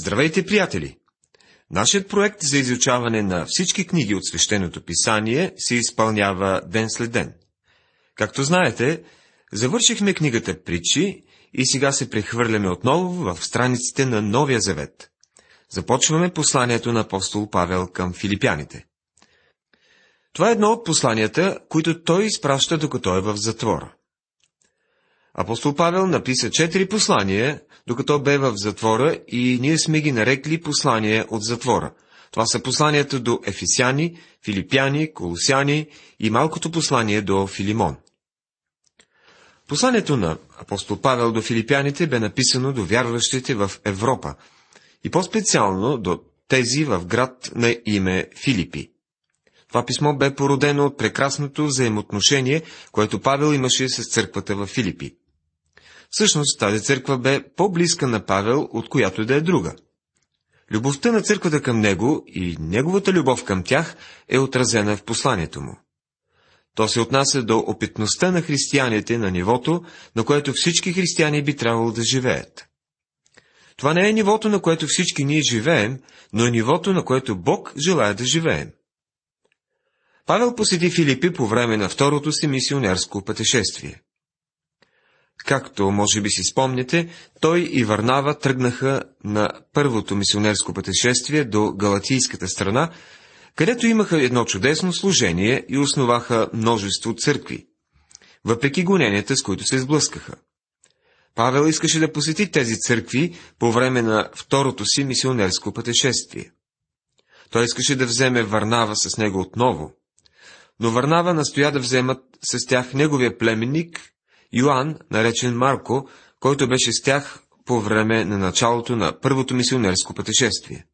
Здравейте, приятели! Нашият проект за изучаване на всички книги от свещеното писание се изпълнява ден след ден. Както знаете, завършихме книгата Притчи и сега се прехвърляме отново в страниците на Новия Завет. Започваме посланието на апостол Павел към филипяните. Това е едно от посланията, които той изпраща докато е в затвора. Апостол Павел написа четири послания, докато бе в затвора и ние сме ги нарекли послания от затвора. Това са посланията до Ефисяни, Филипяни, Колосяни и малкото послание до Филимон. Посланието на апостол Павел до филипяните бе написано до вярващите в Европа и по-специално до тези в град на име Филипи. Това писмо бе породено от прекрасното взаимоотношение, което Павел имаше с църквата в Филипи. Всъщност тази църква бе по-близка на Павел, от която да е друга. Любовта на църквата към него и неговата любов към тях е отразена в посланието му. То се отнася до опитността на християните на нивото, на което всички християни би трябвало да живеят. Това не е нивото, на което всички ние живеем, но е нивото, на което Бог желая да живеем. Павел посети Филипи по време на второто си мисионерско пътешествие. Както може би си спомняте, той и Варнава тръгнаха на първото мисионерско пътешествие до Галатийската страна, където имаха едно чудесно служение и основаха множество църкви, въпреки гоненията, с които се сблъскаха. Павел искаше да посети тези църкви по време на второто си мисионерско пътешествие. Той искаше да вземе Варнава с него отново, но Варнава настоя да вземат с тях неговия племенник Йоанн, наречен Марко, който беше с тях по време на началото на първото мисионерско пътешествие.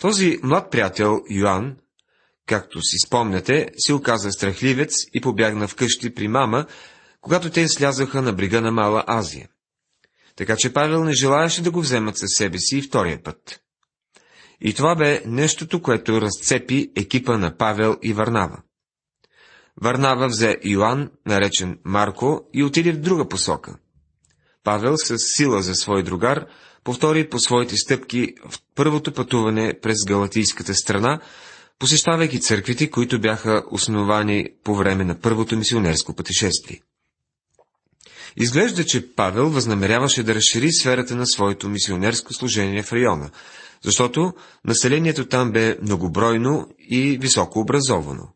Този млад приятел Йоанн, както си спомняте, се оказа страхливец и побягна вкъщи при мама, когато те слязаха на брига на Мала Азия. Така че Павел не желаеше да го вземат със себе си и втория път. И това бе нещото, което разцепи екипа на Павел и Варнава. Варнава взе Йоанн, наречен Марко, и отиде в друга посока. Павел с сила за свой другар повтори по своите стъпки в първото пътуване през Галатийската страна, посещавайки църквите, които бяха основани по време на първото мисионерско пътешествие. Изглежда, че Павел възнамеряваше да разшири сферата на своето мисионерско служение в района, защото населението там бе многобройно и високо образовано.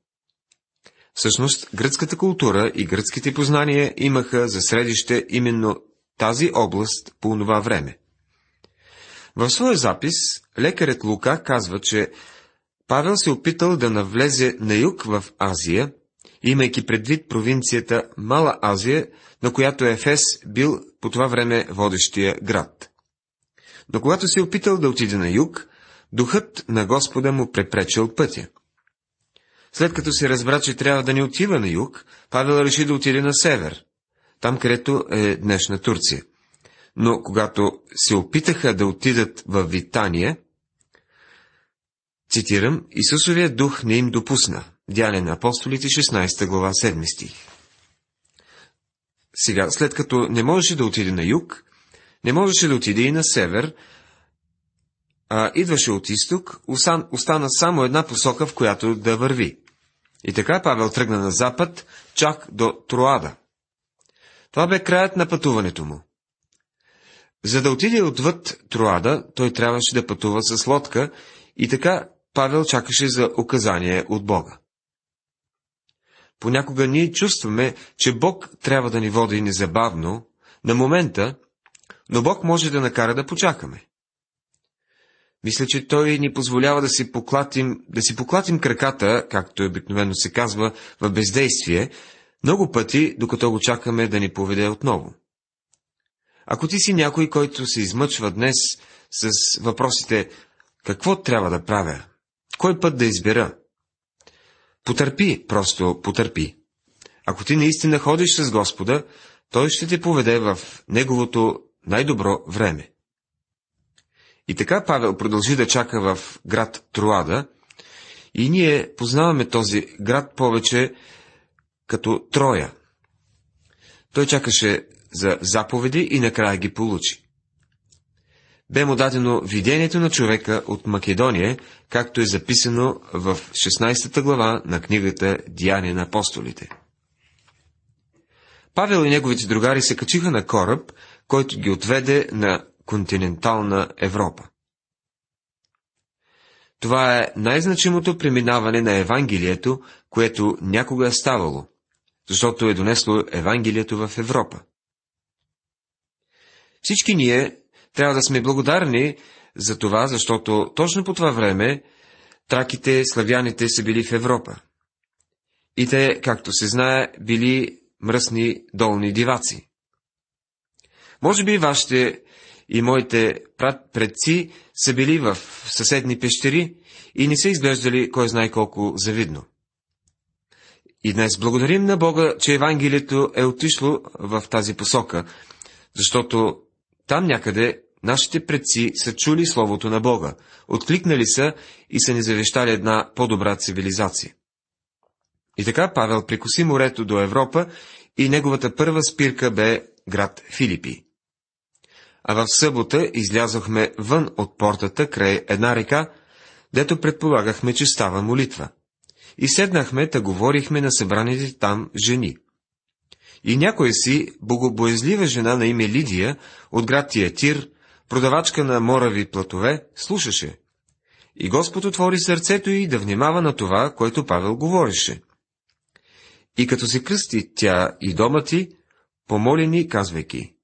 Всъщност, гръцката култура и гръцките познания имаха за средище именно тази област по това време. В своя запис лекарят Лука казва, че Павел се опитал да навлезе на юг в Азия, имайки предвид провинцията Мала Азия, на която Ефес бил по това време водещия град. Но когато се опитал да отиде на юг, духът на Господа му препречил пътя. След като се разбра, че трябва да не отива на юг, Павел реши да отиде на север, там където е днешна Турция. Но когато се опитаха да отидат в Витания, цитирам, Исусовия дух не им допусна. Дяне на апостолите, 16 глава, 7 стих. Сега, след като не можеше да отиде на юг, не можеше да отиде и на север, а идваше от изток, остана само една посока, в която да върви. И така Павел тръгна на запад, чак до Троада. Това бе краят на пътуването му. За да отиде отвъд Троада, той трябваше да пътува с лодка и така Павел чакаше за указание от Бога. Понякога ние чувстваме, че Бог трябва да ни води незабавно, на момента, но Бог може да накара да почакаме. Мисля, че той ни позволява да си поклатим, да си поклатим краката, както обикновено се казва, в бездействие, много пъти, докато го чакаме да ни поведе отново. Ако ти си някой, който се измъчва днес с въпросите какво трябва да правя, кой път да избера, потърпи, просто потърпи. Ако ти наистина ходиш с Господа, той ще те поведе в Неговото най-добро време. И така Павел продължи да чака в град Троада, и ние познаваме този град повече като Троя. Той чакаше за заповеди и накрая ги получи. бе му дадено видението на човека от Македония, както е записано в 16 глава на книгата Деяния на апостолите. Павел и неговите другари се качиха на кораб, който ги отведе на континентална Европа. Това е най-значимото преминаване на Евангелието, което някога е ставало, защото е донесло Евангелието в Европа. Всички ние трябва да сме благодарни за това, защото точно по това време траките, славяните са били в Европа. И те, както се знае, били мръсни долни диваци. Може би вашите и моите предци са били в съседни пещери и не са изглеждали кой знае колко завидно. И днес благодарим на Бога, че Евангелието е отишло в тази посока, защото там някъде нашите предци са чули Словото на Бога, откликнали са и са ни завещали една по-добра цивилизация. И така Павел прикоси морето до Европа и неговата първа спирка бе град Филипи. А в събота излязохме вън от портата край една река, дето предполагахме, че става молитва. И седнахме, та говорихме на събраните там жени. И някоя си богобоязлива жена на име Лидия от град Тиатир, продавачка на морави платове, слушаше. И Господ отвори сърцето й да внимава на това, което Павел говореше. И като се кръсти тя и дома ти, помоли ни, казвайки,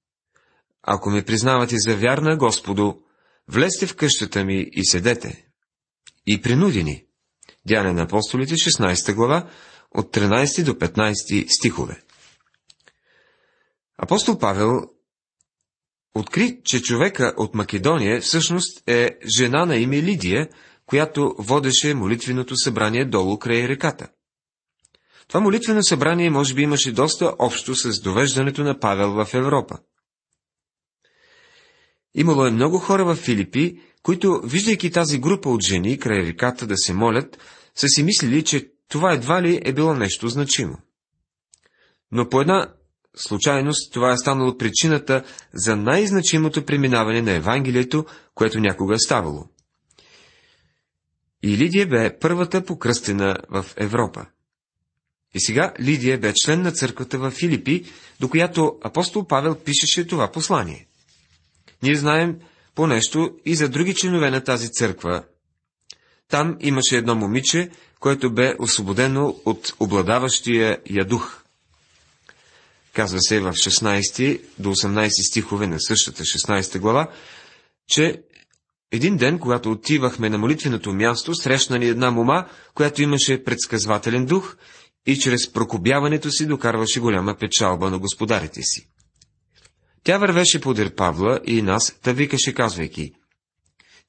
Ако ме признавате за вярна Господу, влезте в къщата ми и седете. И принудени. Дяне на апостолите, 16 глава, от 13 до 15 стихове. Апостол Павел откри, че човека от Македония всъщност е жена на име Лидия, която водеше молитвеното събрание долу край реката. Това молитвено събрание може би имаше доста общо с довеждането на Павел в Европа. Имало е много хора в Филипи, които, виждайки тази група от жени край реката да се молят, са си мислили, че това едва ли е било нещо значимо. Но по една случайност това е станало причината за най-значимото преминаване на Евангелието, което някога е ставало. И Лидия бе първата покръстена в Европа. И сега Лидия бе член на църквата в Филипи, до която апостол Павел пишеше това послание. Ние знаем по нещо и за други членове на тази църква. Там имаше едно момиче, което бе освободено от обладаващия я дух. Казва се в 16 до 18 стихове на същата 16 глава, че един ден, когато отивахме на молитвеното място, срещна ни една мома, която имаше предсказвателен дух и чрез прокобяването си докарваше голяма печалба на господарите си. Тя вървеше подир Павла и нас, та викаше, казвайки,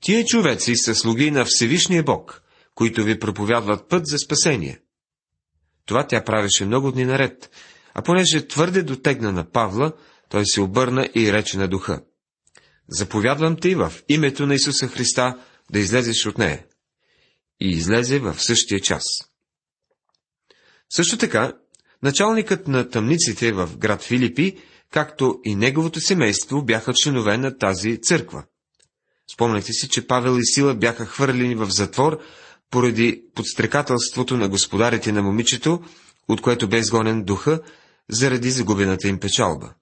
Тие човеци са слуги на Всевишния Бог, които ви проповядват път за спасение. Това тя правеше много дни наред, а понеже твърде дотегна на Павла, той се обърна и рече на духа. Заповядвам ти в името на Исуса Христа да излезеш от нея. И излезе в същия час. Също така, началникът на тъмниците в град Филипи, както и неговото семейство, бяха членове на тази църква. Спомняте си, че Павел и Сила бяха хвърлени в затвор поради подстрекателството на господарите на момичето, от което бе изгонен духа, заради загубената им печалба.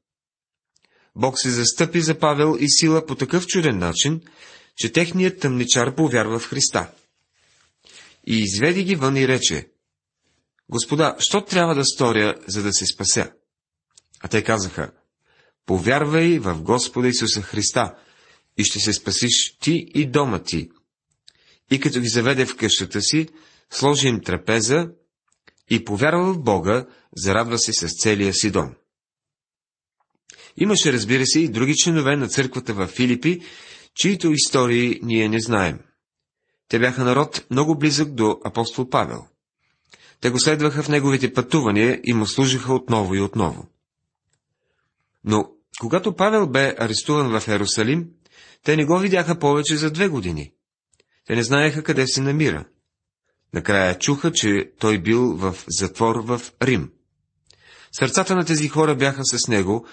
Бог се застъпи за Павел и Сила по такъв чуден начин, че техният тъмничар повярва в Христа. И изведи ги вън и рече, Господа, що трябва да сторя, за да се спася? А те казаха, повярвай в Господа Исуса Христа и ще се спасиш ти и дома ти. И като ги заведе в къщата си, сложи им трапеза и повярва в Бога, зарадва се с целия си дом. Имаше, разбира се, и други членове на църквата в Филипи, чието истории ние не знаем. Те бяха народ много близък до апостол Павел. Те го следваха в неговите пътувания и му служиха отново и отново. Но, когато Павел бе арестуван в Ерусалим, те не го видяха повече за две години. Те не знаеха къде се намира. Накрая чуха, че той бил в затвор в Рим. Сърцата на тези хора бяха с него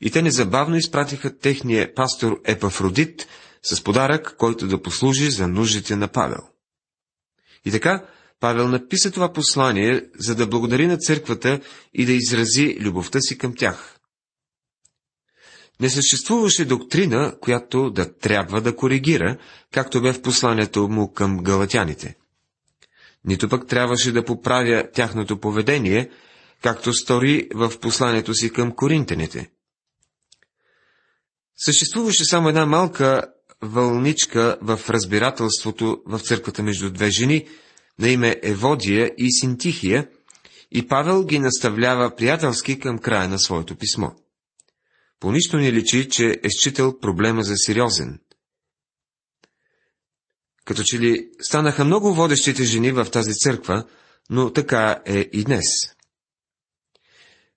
и те незабавно изпратиха техния пастор Епафродит с подарък, който да послужи за нуждите на Павел. И така, Павел написа това послание, за да благодари на църквата и да изрази любовта си към тях. Не съществуваше доктрина, която да трябва да коригира, както бе в посланието му към галатяните. Нито пък трябваше да поправя тяхното поведение, както стори в посланието си към коринтените. Съществуваше само една малка вълничка в разбирателството в църквата между две жени, на име Еводия и Синтихия, и Павел ги наставлява приятелски към края на своето писмо. По нищо не личи, че е считал проблема за сериозен. Като че ли станаха много водещите жени в тази църква, но така е и днес.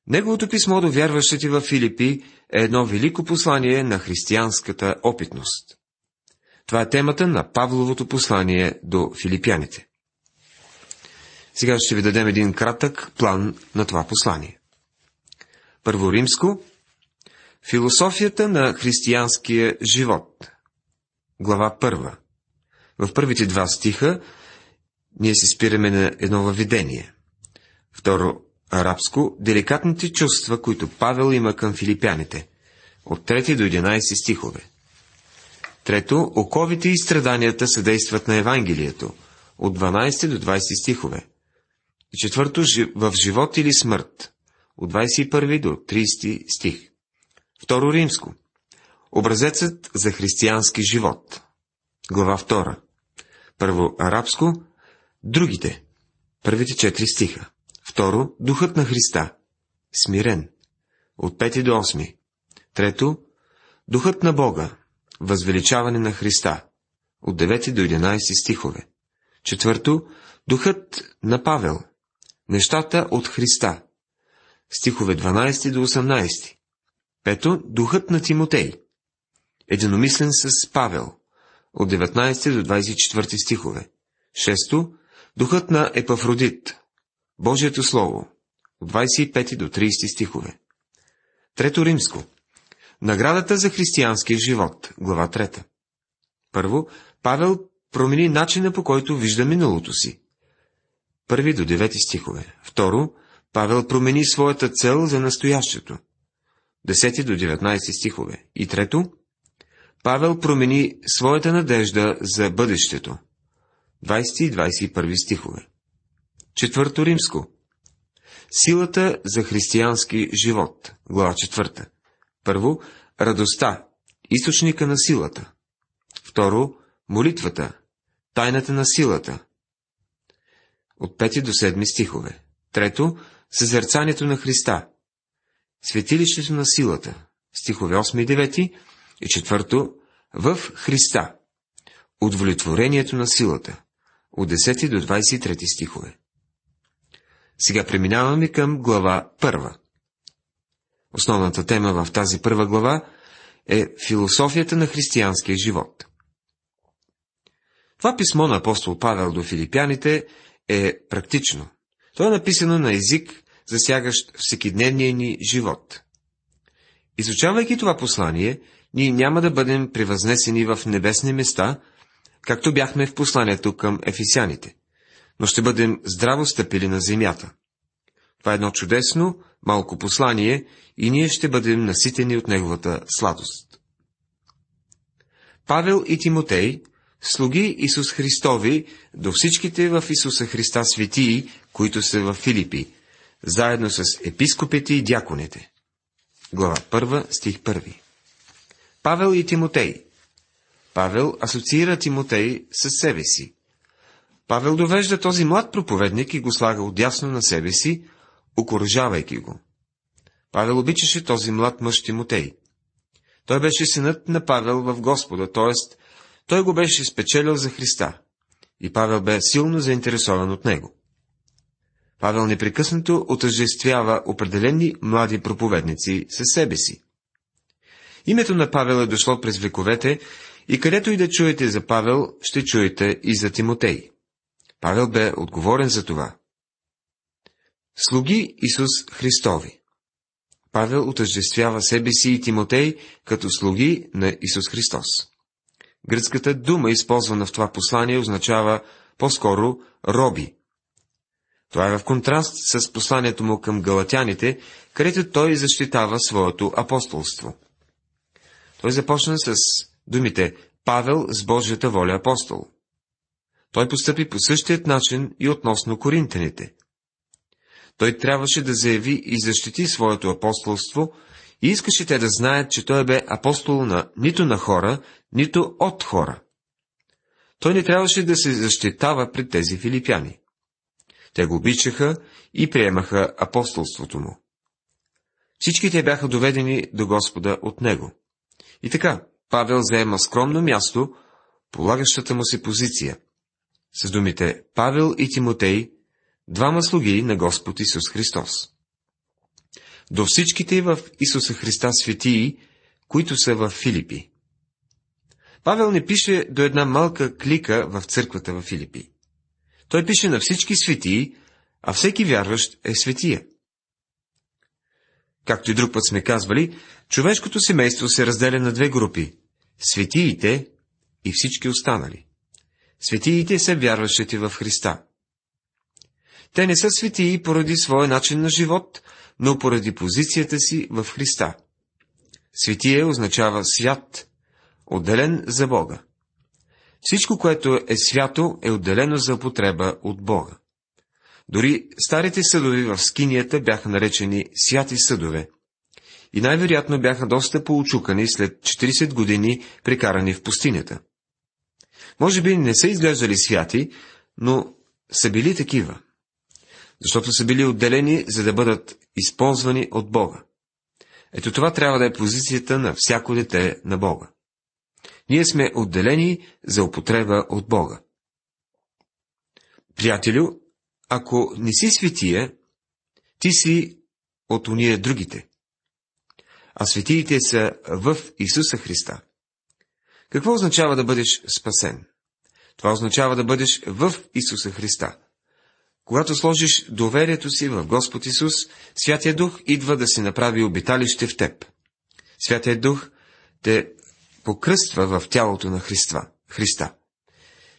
Неговото писмо до вярващите в Филипи е едно велико послание на християнската опитност. Това е темата на Павловото послание до филипяните. Сега ще ви дадем един кратък план на това послание. Първо римско. Философията на християнския живот. Глава първа. В първите два стиха ние се спираме на едно въведение. Второ, арабско, деликатните чувства, които Павел има към филипяните. От 3 до 11 стихове. Трето, оковите и страданията съдействат на Евангелието. От 12 до 20 стихове. Четвърто, в живот или смърт. От 21 до 30 стих. Второ римско. Образецът за християнски живот. Глава 2. Първо арабско. Другите. Първите четири стиха. Второ, духът на Христа. Смирен. От 5 до 8. Трето, духът на Бога. Възвеличаване на Христа. От 9 до 11 стихове. Четвърто, духът на Павел. Нещата от Христа. Стихове 12 до 18. Пето, духът на Тимотей. Единомислен с Павел. От 19 до 24 стихове. Шесто, духът на Епафродит. Божието Слово. От 25 до 30 стихове. Трето римско. Наградата за християнския живот. Глава 3. Първо, Павел промени начина по който вижда миналото си. Първи до 9 стихове. Второ, Павел промени своята цел за настоящето. 10 до 19 стихове. И трето, Павел промени своята надежда за бъдещето. 20 и 21 стихове. Четвърто римско. Силата за християнски живот. Глава четвърта. Първо, радостта, източника на силата. Второ, молитвата, тайната на силата. От 5 до 7 стихове. Трето, съзерцанието на Христа. Светилището на силата. Стихове 8 и 9. И четвърто, в Христа. Удовлетворението на силата. От 10 до 23 стихове. Сега преминаваме към глава първа. Основната тема в тази първа глава е философията на християнския живот. Това писмо на апостол Павел до филипяните е практично. То е написано на език, засягащ всекидневния ни живот. Изучавайки това послание, ние няма да бъдем превъзнесени в небесни места, както бяхме в посланието към ефисяните но ще бъдем здраво стъпили на земята. Това е едно чудесно, малко послание и ние ще бъдем наситени от неговата сладост. Павел и Тимотей, слуги Исус Христови, до всичките в Исуса Христа светии, които са в Филипи, заедно с епископите и дяконите. Глава 1, стих 1. Павел и Тимотей. Павел асоциира Тимотей с себе си. Павел довежда този млад проповедник и го слага отясно на себе си, окоръжавайки го. Павел обичаше този млад мъж Тимотей. Той беше синът на Павел в Господа, т.е. той го беше спечелил за Христа. И Павел бе силно заинтересован от него. Павел непрекъснато отъждествява определени млади проповедници със себе си. Името на Павел е дошло през вековете и където и да чуете за Павел, ще чуете и за Тимотей. Павел бе отговорен за това. Слуги Исус Христови. Павел отъждествява себе си и Тимотей като слуги на Исус Христос. Гръцката дума, използвана в това послание, означава по-скоро роби. Това е в контраст с посланието му към галатяните, където той защитава своето апостолство. Той започна с думите Павел с Божията воля апостол. Той постъпи по същият начин и относно коринтените. Той трябваше да заяви и защити своето апостолство и искаше те да знаят, че той бе апостол на нито на хора, нито от хора. Той не трябваше да се защитава пред тези филипяни. Те го обичаха и приемаха апостолството му. Всички те бяха доведени до Господа от него. И така, Павел заема скромно място, полагащата му се позиция. С думите Павел и Тимотей, двама слуги на Господ Исус Христос. До всичките в Исуса Христа светии, които са в Филипи. Павел не пише до една малка клика в църквата в Филипи. Той пише на всички светии, а всеки вярващ е светия. Както и друг път сме казвали, човешкото семейство се разделя на две групи – светиите и всички останали. Светиите са вярващите в Христа. Те не са светии поради своя начин на живот, но поради позицията си в Христа. Светие означава свят, отделен за Бога. Всичко, което е свято, е отделено за употреба от Бога. Дори старите съдове в скинията бяха наречени святи съдове. И най-вероятно бяха доста поучукани след 40 години прекарани в пустинята. Може би не са изглеждали святи, но са били такива. Защото са били отделени, за да бъдат използвани от Бога. Ето това трябва да е позицията на всяко дете на Бога. Ние сме отделени за употреба от Бога. Приятелю, ако не си светия, ти си от уния другите. А светиите са в Исуса Христа. Какво означава да бъдеш спасен? Това означава да бъдеш в Исуса Христа. Когато сложиш доверието си в Господ Исус, Святия Дух идва да се направи обиталище в теб. Святия Дух те покръства в тялото на Христа. Христа.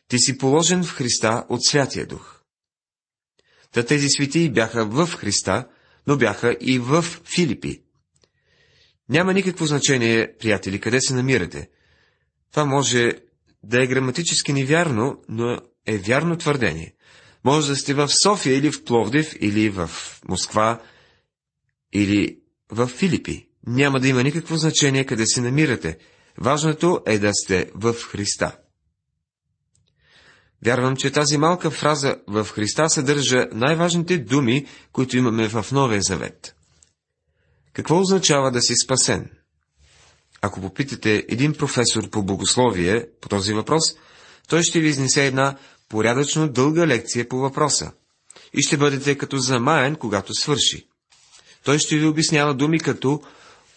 Ти си положен в Христа от Святия Дух. Та тези светии бяха в Христа, но бяха и в Филипи. Няма никакво значение, приятели, къде се намирате. Това може да е граматически невярно, но е вярно твърдение. Може да сте в София или в Пловдив, или в Москва, или в Филипи. Няма да има никакво значение къде се намирате. Важното е да сте в Христа. Вярвам, че тази малка фраза в Христа съдържа най-важните думи, които имаме в Новия Завет. Какво означава да си спасен? Ако попитате един професор по богословие по този въпрос, той ще ви изнесе една порядъчно дълга лекция по въпроса. И ще бъдете като замаян, когато свърши. Той ще ви обяснява думи като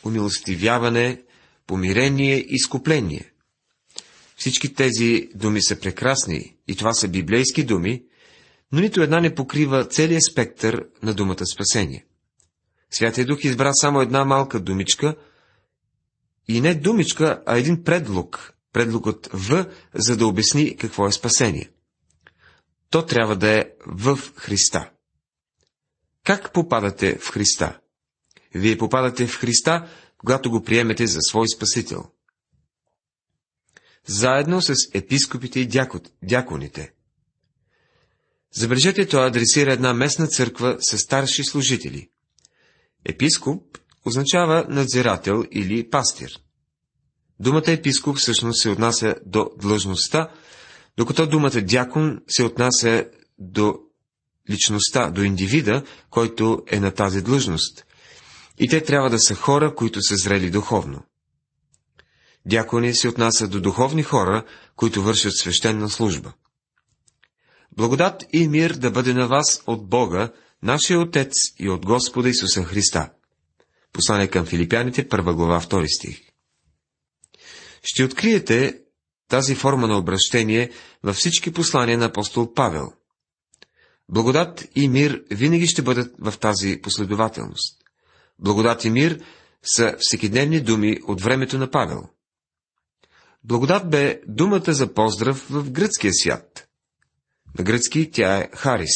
умилостивяване, помирение и изкупление. Всички тези думи са прекрасни и това са библейски думи, но нито една не покрива целият спектър на думата спасение. Святия Дух избра само една малка думичка, и не думичка, а един предлог, предлогът В, за да обясни какво е спасение. То трябва да е в Христа. Как попадате в Христа? Вие попадате в Христа, когато го приемете за свой Спасител. Заедно с епископите и дяконите. Забележете, той адресира една местна църква с старши служители. Епископ означава надзирател или пастир. Думата епископ всъщност се отнася до длъжността, докато думата дякон се отнася до личността, до индивида, който е на тази длъжност. И те трябва да са хора, които са зрели духовно. Дякони се отнася до духовни хора, които вършат свещена служба. Благодат и мир да бъде на вас от Бога, нашия Отец и от Господа Исуса Христа. Послание към филипяните, първа глава, втори стих. Ще откриете тази форма на обращение във всички послания на апостол Павел. Благодат и мир винаги ще бъдат в тази последователност. Благодат и мир са всекидневни думи от времето на Павел. Благодат бе думата за поздрав в гръцкия свят. На гръцки тя е Харис.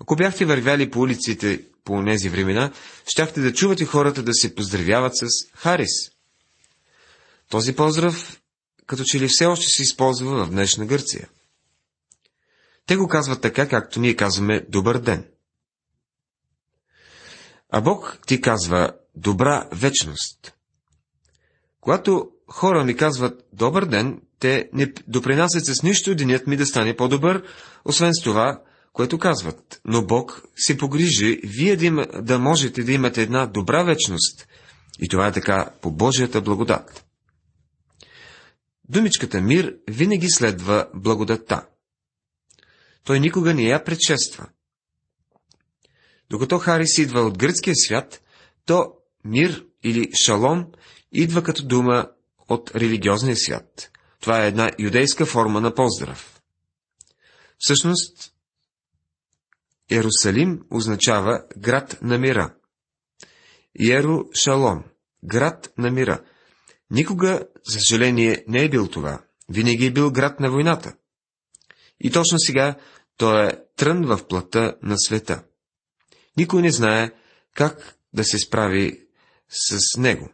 Ако бяхте вървяли по улиците по тези времена, щяхте да чувате хората да се поздравяват с Харис. Този поздрав като че ли все още се използва в днешна Гърция. Те го казват така, както ние казваме добър ден. А Бог ти казва добра вечност. Когато хора ми казват добър ден, те не допринасят с нищо денят ми да стане по-добър, освен с това, което казват. Но Бог се погрижи вие да, има, да можете да имате една добра вечност. И това е така по Божията благодат. Думичката мир винаги следва благодатта. Той никога не я предшества. Докато Харис идва от гръцкия свят, то мир или шалом идва като дума от религиозния свят. Това е една юдейска форма на поздрав. Всъщност, Ерусалим означава град на мира. Иеру Шалом, град на мира. Никога, за съжаление, не е бил това. Винаги е бил град на войната. И точно сега той е трън в плата на света. Никой не знае как да се справи с него.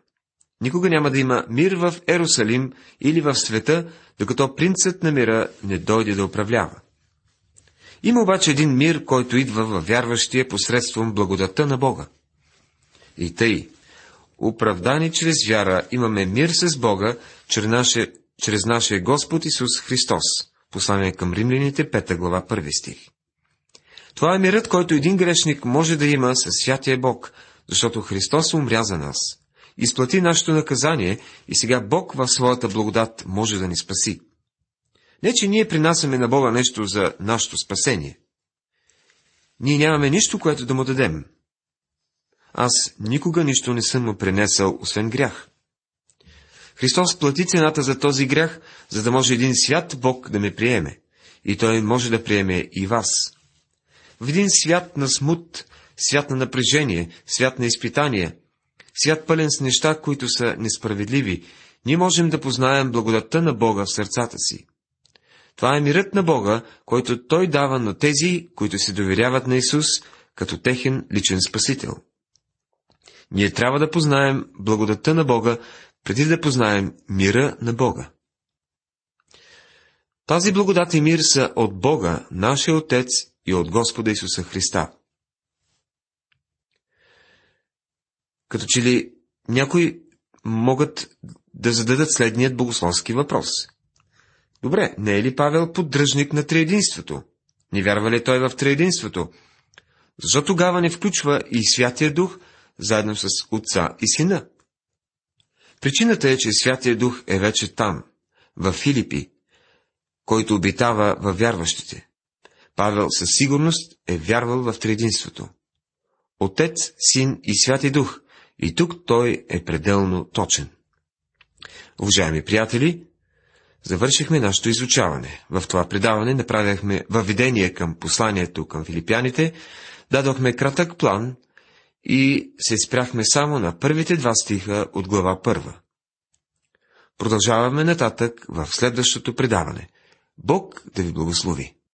Никога няма да има мир в Ерусалим или в света, докато принцът на мира не дойде да управлява. Има обаче един мир, който идва във вярващия посредством благодата на Бога. И тъй, оправдани чрез вяра, имаме мир с Бога, чрез, наше, чрез нашия Господ Исус Христос. Послание към римляните, 5 глава, 1 стих. Това е мирът, който един грешник може да има със святия Бог, защото Христос умря за нас. Изплати нашето наказание и сега Бог в своята благодат може да ни спаси. Не, че ние принасяме на Бога нещо за нашето спасение. Ние нямаме нищо, което да му дадем. Аз никога нищо не съм му принесъл, освен грях. Христос плати цената за този грях, за да може един свят Бог да ме приеме. И Той може да приеме и вас. В един свят на смут, свят на напрежение, свят на изпитание, свят пълен с неща, които са несправедливи, ние можем да познаем благодатта на Бога в сърцата си. Това е мирът на Бога, който Той дава на тези, които се доверяват на Исус, като техен личен спасител. Ние трябва да познаем благодатта на Бога, преди да познаем мира на Бога. Тази благодат и мир са от Бога, нашия Отец и от Господа Исуса Христа. Като че ли някои могат да зададат следният богословски въпрос. Добре, не е ли Павел поддръжник на триединството? Не вярва ли той в триединството? Защо тогава не включва и Святия Дух, заедно с Отца и Сина? Причината е, че Святия Дух е вече там, в Филипи, който обитава във вярващите. Павел със сигурност е вярвал в триединството. Отец, Син и Святи Дух, и тук той е пределно точен. Уважаеми приятели, завършихме нашето изучаване. В това предаване направяхме въведение към посланието към филипяните, дадохме кратък план и се спряхме само на първите два стиха от глава първа. Продължаваме нататък в следващото предаване. Бог да ви благослови!